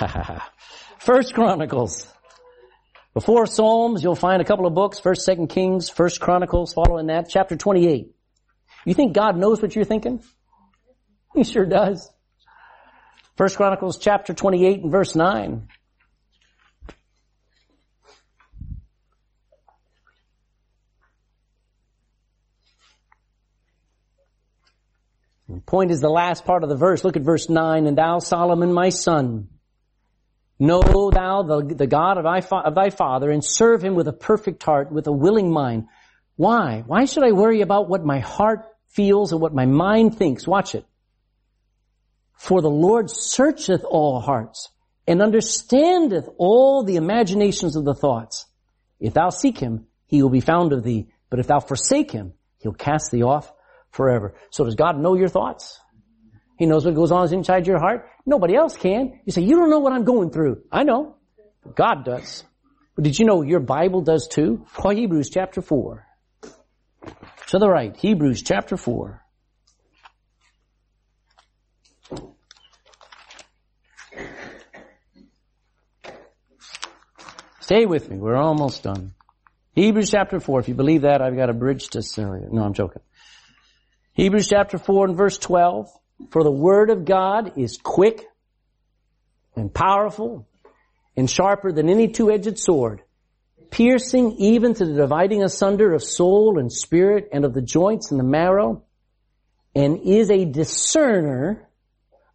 First Chronicles. Before Psalms, you'll find a couple of books, First, Second Kings, First Chronicles, following that, chapter 28. You think God knows what you're thinking? He sure does. First Chronicles chapter 28 and verse 9. The point is the last part of the verse. Look at verse 9. And thou, Solomon, my son, know thou the, the God of thy, of thy father and serve him with a perfect heart, with a willing mind. Why? Why should I worry about what my heart feels and what my mind thinks? Watch it. For the Lord searcheth all hearts and understandeth all the imaginations of the thoughts. If thou seek him, he will be found of thee. But if thou forsake him, he'll cast thee off forever. So does God know your thoughts? He knows what goes on inside your heart. Nobody else can. You say, you don't know what I'm going through. I know. God does. But did you know your Bible does too? For Hebrews chapter 4. To the right, Hebrews chapter 4. Stay with me. We're almost done. Hebrews chapter 4. If you believe that, I've got a bridge to Syria. No, I'm joking. Hebrews chapter 4 and verse 12. For the word of God is quick and powerful and sharper than any two-edged sword, piercing even to the dividing asunder of soul and spirit and of the joints and the marrow, and is a discerner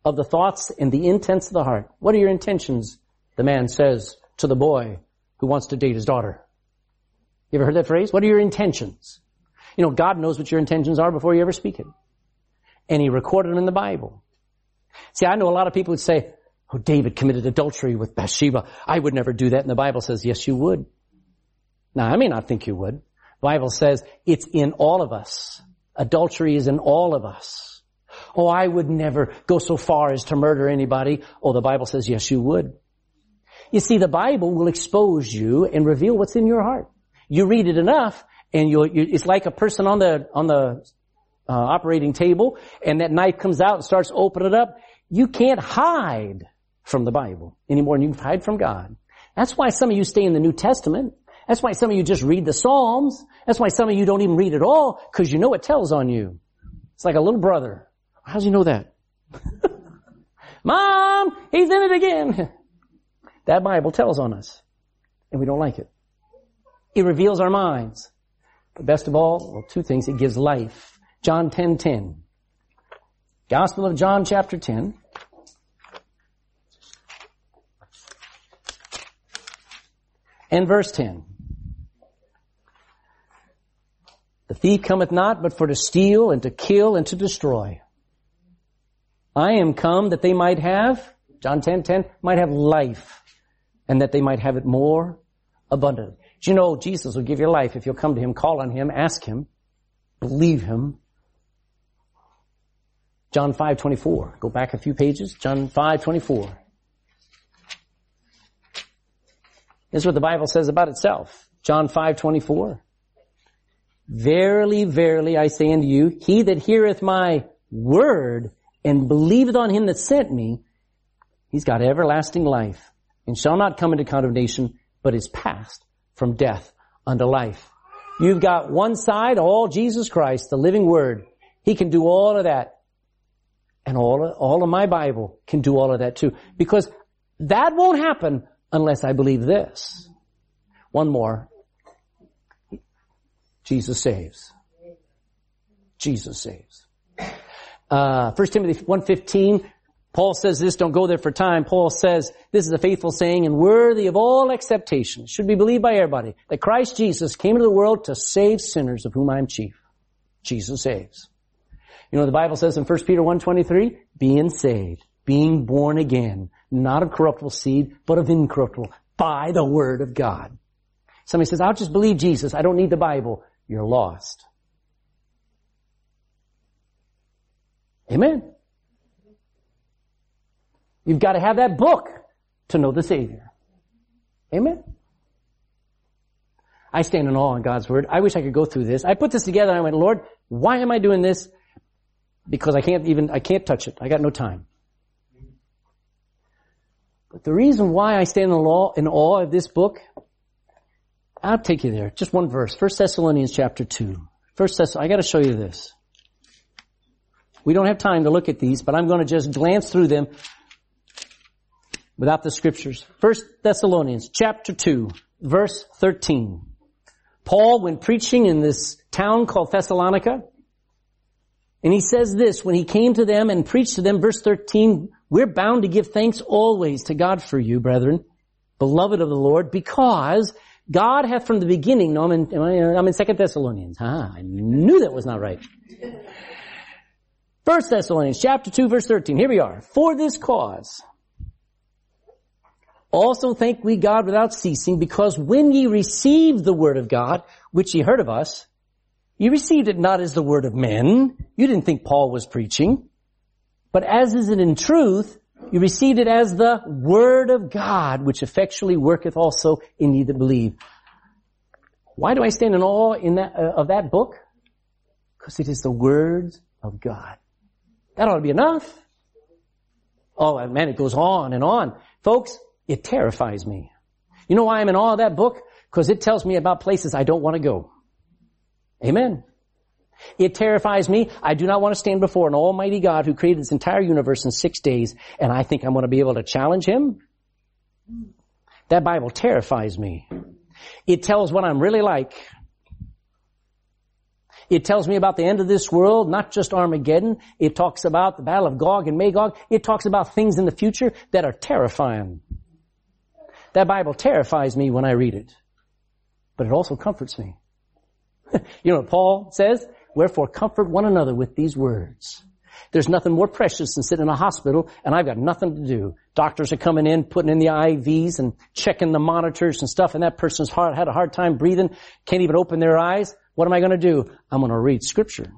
of the thoughts and the intents of the heart. What are your intentions? The man says to the boy who wants to date his daughter. You ever heard that phrase? What are your intentions? You know, God knows what your intentions are before you ever speak it. And He recorded them in the Bible. See, I know a lot of people would say, oh, David committed adultery with Bathsheba. I would never do that. And the Bible says, yes, you would. Now, I may not think you would. The Bible says it's in all of us. Adultery is in all of us. Oh, I would never go so far as to murder anybody. Oh, the Bible says, yes, you would. You see, the Bible will expose you and reveal what's in your heart. You read it enough, and you, it's like a person on the on the uh, operating table, and that knife comes out and starts opening it up. You can't hide from the Bible any more than you can hide from God. That's why some of you stay in the New Testament. That's why some of you just read the Psalms. That's why some of you don't even read at all, because you know it tells on you. It's like a little brother. How does he know that? Mom, he's in it again. That Bible tells on us. And we don't like it. It reveals our minds. But best of all, well, two things. It gives life. John 10, 10. Gospel of John chapter 10. And verse 10. The thief cometh not but for to steal and to kill and to destroy. I am come that they might have, John 10, 10, might have life and that they might have it more abundantly. Do you know Jesus will give you life if you'll come to Him, call on Him, ask Him, believe Him, John 5:24. Go back a few pages. John 5:24. This is what the Bible says about itself. John 5:24. Verily, verily, I say unto you, he that heareth my word and believeth on him that sent me, he's got everlasting life and shall not come into condemnation, but is passed from death unto life. You've got one side, all Jesus Christ, the living word. He can do all of that. And all of, all of my Bible can do all of that too. Because that won't happen unless I believe this. One more. Jesus saves. Jesus saves. Uh, 1 Timothy 1.15, Paul says this, don't go there for time. Paul says, this is a faithful saying and worthy of all acceptation. Should be believed by everybody. That Christ Jesus came into the world to save sinners of whom I am chief. Jesus saves. You know the Bible says in 1 Peter 1.23? Being saved. Being born again. Not of corruptible seed, but of incorruptible. By the word of God. Somebody says, I'll just believe Jesus. I don't need the Bible. You're lost. Amen. You've got to have that book to know the Savior. Amen. I stand in awe on God's Word. I wish I could go through this. I put this together and I went, Lord, why am I doing this? Because I can't even, I can't touch it. I got no time. But the reason why I stand in awe, in awe of this book, I'll take you there. Just one verse. First Thessalonians chapter 2. First Thess- I gotta show you this. We don't have time to look at these, but I'm to just glance through them without the scriptures. First Thessalonians chapter 2 verse 13. Paul, when preaching in this town called Thessalonica, and he says this, when he came to them and preached to them, verse 13, we're bound to give thanks always to God for you, brethren, beloved of the Lord, because God hath from the beginning, no, I'm in, I'm in 2 Thessalonians. Ah, I knew that was not right. First Thessalonians chapter 2 verse 13. Here we are. For this cause, also thank we God without ceasing, because when ye received the word of God, which ye heard of us, ye received it not as the word of men. You didn't think Paul was preaching. But as is it in truth, you received it as the word of God, which effectually worketh also in you that believe. Why do I stand in awe in that, uh, of that book? Because it is the words of God. That ought to be enough. Oh man, it goes on and on. Folks, it terrifies me. You know why I'm in awe of that book? Because it tells me about places I don't want to go. Amen. It terrifies me. I do not want to stand before an almighty God who created this entire universe in six days and I think I'm going to be able to challenge him. That Bible terrifies me. It tells what I'm really like. It tells me about the end of this world, not just Armageddon. It talks about the battle of Gog and Magog. It talks about things in the future that are terrifying. That Bible terrifies me when I read it. But it also comforts me. you know what Paul says? Wherefore comfort one another with these words. There's nothing more precious than sitting in a hospital and I've got nothing to do. Doctors are coming in, putting in the IVs and checking the monitors and stuff and that person's heart had a hard time breathing, can't even open their eyes. What am I going to do? I'm going to read scripture.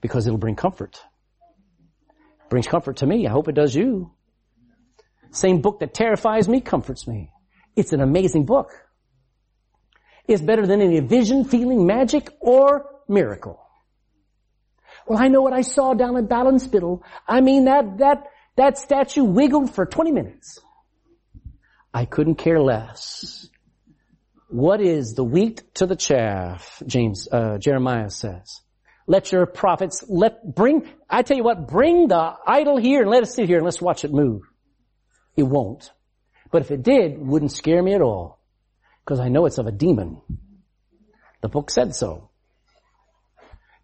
Because it'll bring comfort. brings comfort to me. I hope it does you. Same book that terrifies me comforts me. It's an amazing book. It's better than any vision, feeling, magic, or miracle. Well, I know what I saw down at Ballinspittle. I mean, that, that, that statue wiggled for 20 minutes. I couldn't care less. What is the wheat to the chaff? James, uh, Jeremiah says. Let your prophets, let, bring, I tell you what, bring the idol here and let us sit here and let's watch it move. It won't. But if it did, wouldn't scare me at all. Because I know it's of a demon. The book said so.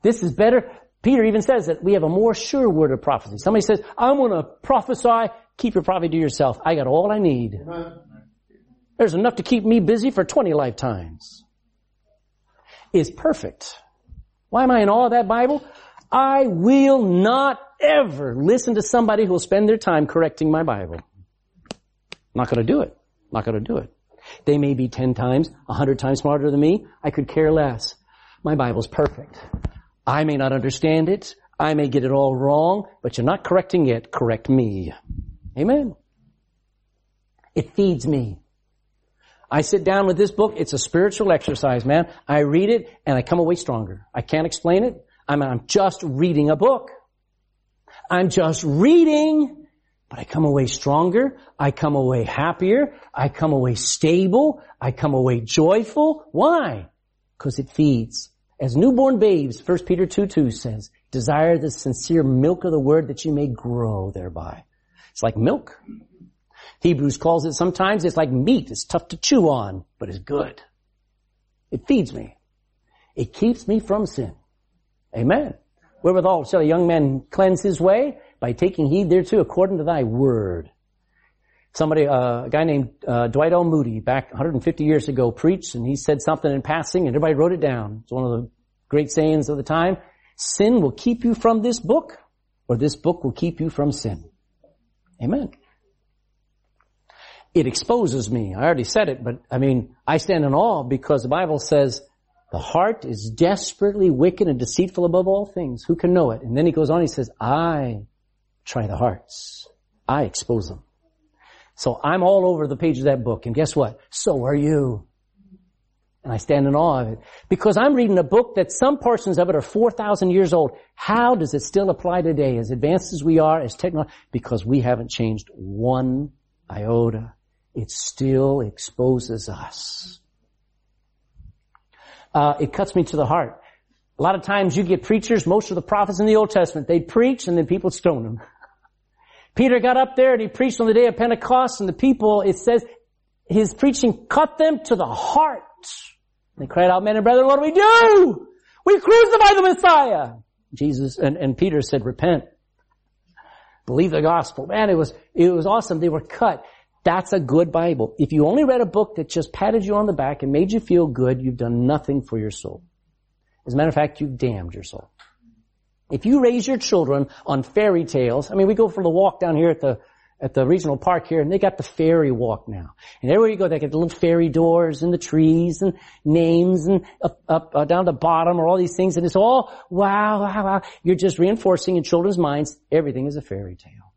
This is better. Peter even says that we have a more sure word of prophecy. Somebody says, I'm going to prophesy. Keep your prophecy to yourself. I got all I need. There's enough to keep me busy for 20 lifetimes. Is perfect. Why am I in awe of that Bible? I will not ever listen to somebody who will spend their time correcting my Bible. I'm not going to do it. I'm not going to do it. They may be 10 times, 100 times smarter than me. I could care less. My Bible's perfect. I may not understand it. I may get it all wrong, but you're not correcting it. Correct me. Amen. It feeds me. I sit down with this book. It's a spiritual exercise, man. I read it and I come away stronger. I can't explain it. I'm, I'm just reading a book. I'm just reading, but I come away stronger. I come away happier. I come away stable. I come away joyful. Why? Because it feeds. As newborn babes, 1 Peter 2 2 says, desire the sincere milk of the word that you may grow thereby. It's like milk. Hebrews calls it sometimes, it's like meat. It's tough to chew on, but it's good. It feeds me. It keeps me from sin. Amen. Wherewithal shall a young man cleanse his way? By taking heed thereto according to thy word. Somebody, uh, a guy named uh, Dwight L. Moody, back 150 years ago, preached, and he said something in passing, and everybody wrote it down. It's one of the great sayings of the time. Sin will keep you from this book, or this book will keep you from sin. Amen. It exposes me. I already said it, but I mean, I stand in awe because the Bible says the heart is desperately wicked and deceitful above all things. Who can know it? And then he goes on, he says, I try the hearts. I expose them. So I'm all over the page of that book. And guess what? So are you. And I stand in awe of it. Because I'm reading a book that some portions of it are 4,000 years old. How does it still apply today as advanced as we are, as technology? Because we haven't changed one iota. It still exposes us uh, it cuts me to the heart. A lot of times you get preachers, most of the prophets in the Old Testament, they preach and then people stone them. Peter got up there and he preached on the day of Pentecost and the people, it says, his preaching cut them to the heart. They cried out, men and brethren, what do we do? We crucify the Messiah. Jesus and, and Peter said, repent. Believe the gospel. Man, it was, it was awesome. They were cut. That's a good Bible. If you only read a book that just patted you on the back and made you feel good, you've done nothing for your soul. As a matter of fact, you've damned your soul. If you raise your children on fairy tales, I mean, we go for the walk down here at the at the regional park here, and they got the fairy walk now. And everywhere you go, they got the little fairy doors and the trees and names and up, up uh, down the bottom or all these things, and it's all wow, wow, wow. You're just reinforcing in children's minds everything is a fairy tale.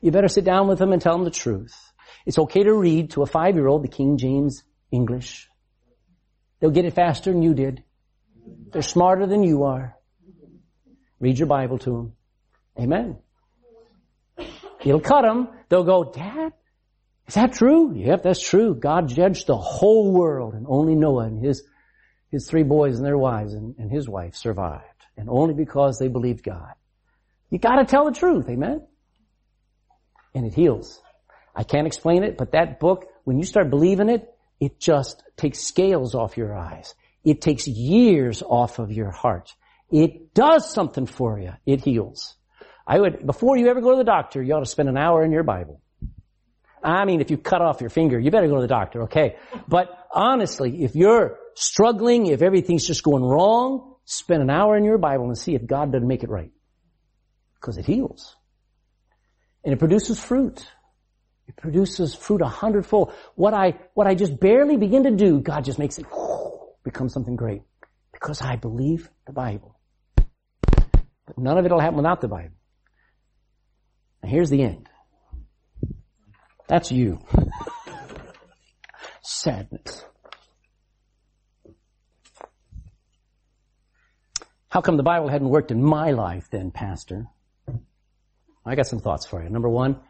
You better sit down with them and tell them the truth. It's okay to read to a five-year-old the King James English. They'll get it faster than you did. They're smarter than you are. Read your Bible to them. Amen. It'll cut them. They'll go, Dad, is that true? Yep, that's true. God judged the whole world and only Noah and his, his three boys and their wives and, and his wife survived. And only because they believed God. You gotta tell the truth. Amen and it heals. I can't explain it, but that book, when you start believing it, it just takes scales off your eyes. It takes years off of your heart. It does something for you. It heals. I would, before you ever go to the doctor, you ought to spend an hour in your Bible. I mean, if you cut off your finger, you better go to the doctor, okay? But honestly, if you're struggling, if everything's just going wrong, spend an hour in your Bible and see if God doesn't make it right. Because it heals. And it produces fruit. It produces fruit a hundredfold. What I, what I just barely begin to do, God just makes it become something great. Because I believe the Bible. But none of it will happen without the Bible. And here's the end. That's you. Sadness. How come the Bible hadn't worked in my life then, Pastor? I got some thoughts for you. Number one,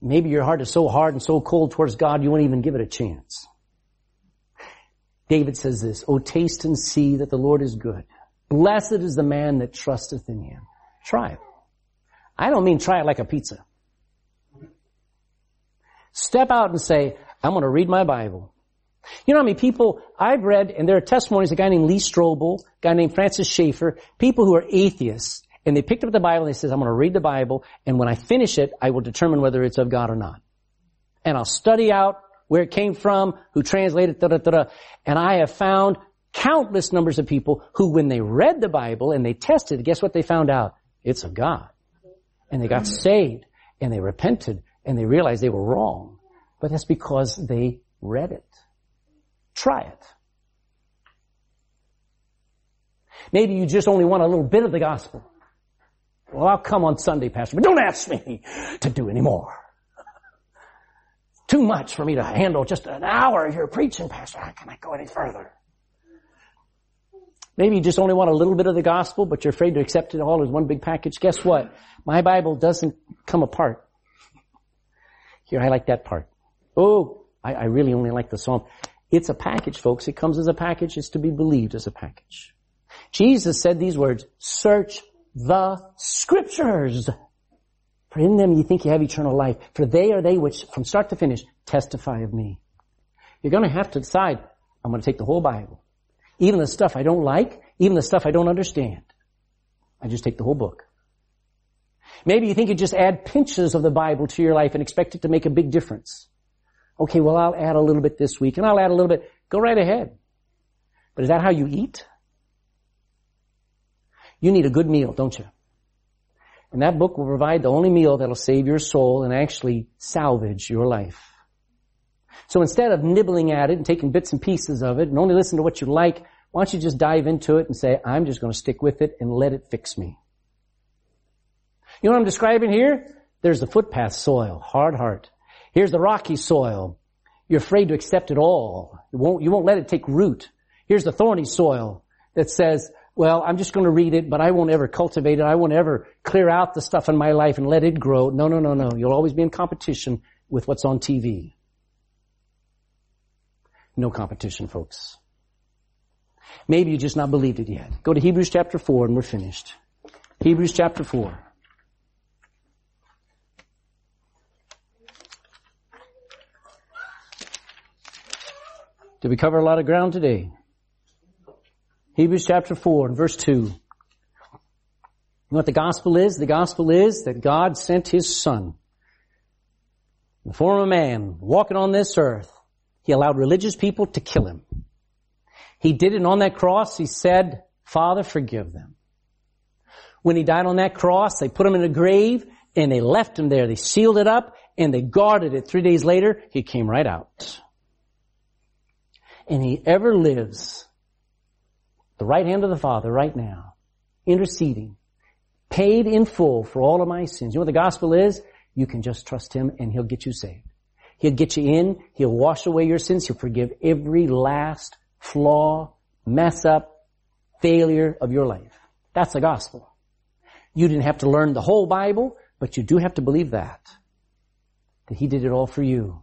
maybe your heart is so hard and so cold towards God you won't even give it a chance. David says this, Oh taste and see that the Lord is good. Blessed is the man that trusteth in him. Try it. I don't mean try it like a pizza. Step out and say, I'm going to read my Bible. You know how many people I've read, and there are testimonies, a guy named Lee Strobel, a guy named Francis Schaeffer, people who are atheists, and they picked up the Bible and they says, I'm going to read the Bible, and when I finish it, I will determine whether it's of God or not. And I'll study out where it came from, who translated, da da da. And I have found countless numbers of people who, when they read the Bible and they tested, guess what they found out? It's of God. And they got saved, and they repented, and they realized they were wrong. But that's because they read it. Try it. Maybe you just only want a little bit of the gospel. Well, I'll come on Sunday, Pastor, but don't ask me to do any more. Too much for me to handle just an hour of your preaching, Pastor. How can I go any further? Maybe you just only want a little bit of the gospel, but you're afraid to accept it all as one big package. Guess what? My Bible doesn't come apart. Here, I like that part. Oh, I, I really only like the psalm. It's a package, folks. It comes as a package. It's to be believed as a package. Jesus said these words, search the scriptures. For in them you think you have eternal life. For they are they which, from start to finish, testify of me. You're gonna have to decide, I'm gonna take the whole Bible. Even the stuff I don't like, even the stuff I don't understand. I just take the whole book. Maybe you think you just add pinches of the Bible to your life and expect it to make a big difference. Okay, well I'll add a little bit this week and I'll add a little bit. Go right ahead. But is that how you eat? You need a good meal, don't you? And that book will provide the only meal that'll save your soul and actually salvage your life. So instead of nibbling at it and taking bits and pieces of it and only listen to what you like, why don't you just dive into it and say, I'm just going to stick with it and let it fix me. You know what I'm describing here? There's the footpath soil, hard heart. Here's the rocky soil. You're afraid to accept it all. You won't, you won't let it take root. Here's the thorny soil that says, well, I'm just going to read it, but I won't ever cultivate it. I won't ever clear out the stuff in my life and let it grow. No, no, no, no. You'll always be in competition with what's on TV. No competition, folks. Maybe you just not believed it yet. Go to Hebrews chapter 4 and we're finished. Hebrews chapter 4. Did we cover a lot of ground today? Hebrews chapter 4 and verse 2. You know what the gospel is? The gospel is that God sent His Son in the form of man walking on this earth. He allowed religious people to kill Him. He did it on that cross. He said, Father, forgive them. When He died on that cross, they put Him in a grave and they left Him there. They sealed it up and they guarded it. Three days later, He came right out. And He ever lives the right hand of the Father right now, interceding, paid in full for all of my sins. You know what the gospel is? You can just trust Him and He'll get you saved. He'll get you in, He'll wash away your sins, He'll forgive every last flaw, mess up, failure of your life. That's the gospel. You didn't have to learn the whole Bible, but you do have to believe that. That He did it all for you.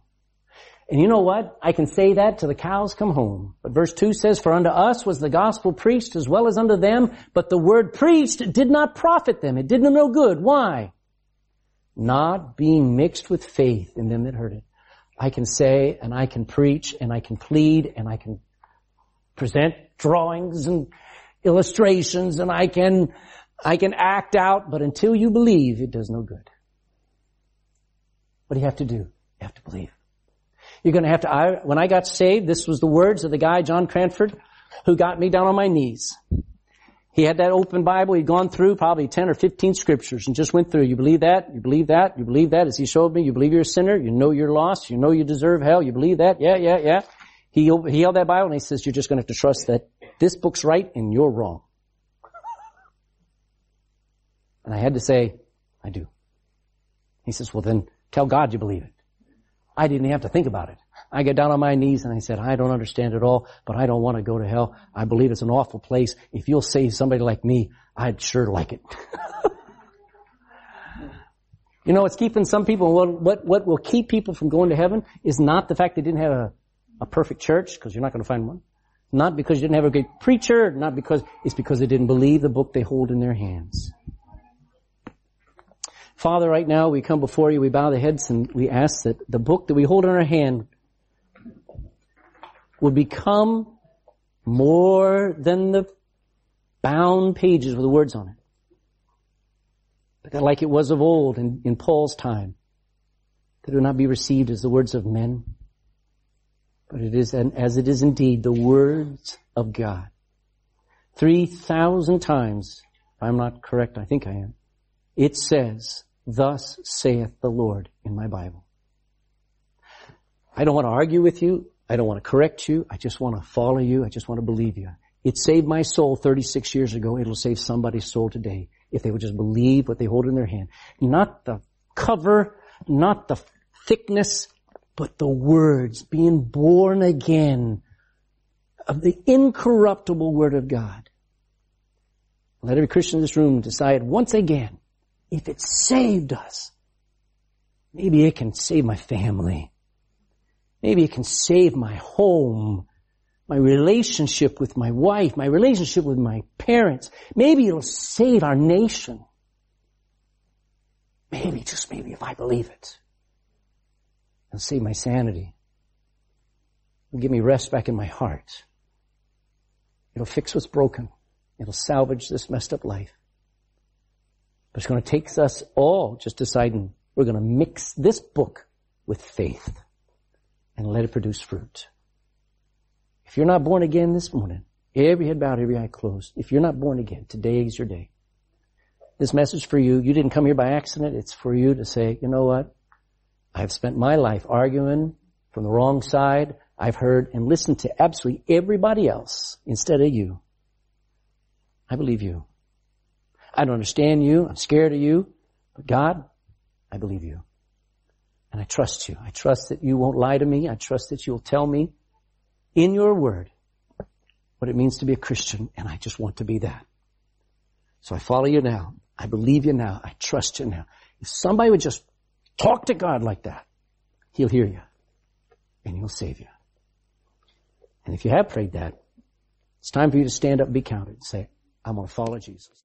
And you know what? I can say that till the cows come home. But verse 2 says, For unto us was the gospel preached as well as unto them, but the word preached did not profit them. It did them no good. Why? Not being mixed with faith in them that heard it. I can say, and I can preach, and I can plead, and I can present drawings and illustrations, and I can, I can act out, but until you believe, it does no good. What do you have to do? You have to believe. You're going to have to, I, when I got saved, this was the words of the guy, John Cranford, who got me down on my knees. He had that open Bible. He'd gone through probably 10 or 15 scriptures and just went through. You believe that? You believe that? You believe that? As he showed me, you believe you're a sinner. You know you're lost. You know you deserve hell. You believe that? Yeah, yeah, yeah. He, he held that Bible and he says, you're just going to have to trust that this book's right and you're wrong. And I had to say, I do. He says, well then tell God you believe it. I didn't have to think about it. I got down on my knees and I said, I don't understand it all, but I don't want to go to hell. I believe it's an awful place. If you'll save somebody like me, I'd sure like it. you know, it's keeping some people, what, what, what will keep people from going to heaven is not the fact they didn't have a, a perfect church, because you're not going to find one. Not because you didn't have a great preacher, not because, it's because they didn't believe the book they hold in their hands. Father, right now we come before you, we bow the heads and we ask that the book that we hold in our hand will become more than the bound pages with the words on it. But that like it was of old in, in Paul's time, that it would not be received as the words of men, but it is as it is indeed the words of God. Three thousand times, if I'm not correct, I think I am, it says, Thus saith the Lord in my Bible. I don't want to argue with you. I don't want to correct you. I just want to follow you. I just want to believe you. It saved my soul 36 years ago. It'll save somebody's soul today if they would just believe what they hold in their hand. Not the cover, not the thickness, but the words, being born again of the incorruptible Word of God. Let every Christian in this room decide once again, if it saved us, maybe it can save my family. Maybe it can save my home, my relationship with my wife, my relationship with my parents. Maybe it'll save our nation. Maybe, just maybe, if I believe it. It'll save my sanity. It'll give me rest back in my heart. It'll fix what's broken. It'll salvage this messed up life. But it's going to take us all just deciding we're going to mix this book with faith and let it produce fruit. If you're not born again this morning, every head bowed, every eye closed. If you're not born again, today is your day. This message for you, you didn't come here by accident. It's for you to say, you know what? I've spent my life arguing from the wrong side. I've heard and listened to absolutely everybody else instead of you. I believe you. I don't understand you. I'm scared of you. But God, I believe you. And I trust you. I trust that you won't lie to me. I trust that you'll tell me in your word what it means to be a Christian. And I just want to be that. So I follow you now. I believe you now. I trust you now. If somebody would just talk to God like that, He'll hear you and He'll save you. And if you have prayed that, it's time for you to stand up and be counted and say, I'm going to follow Jesus.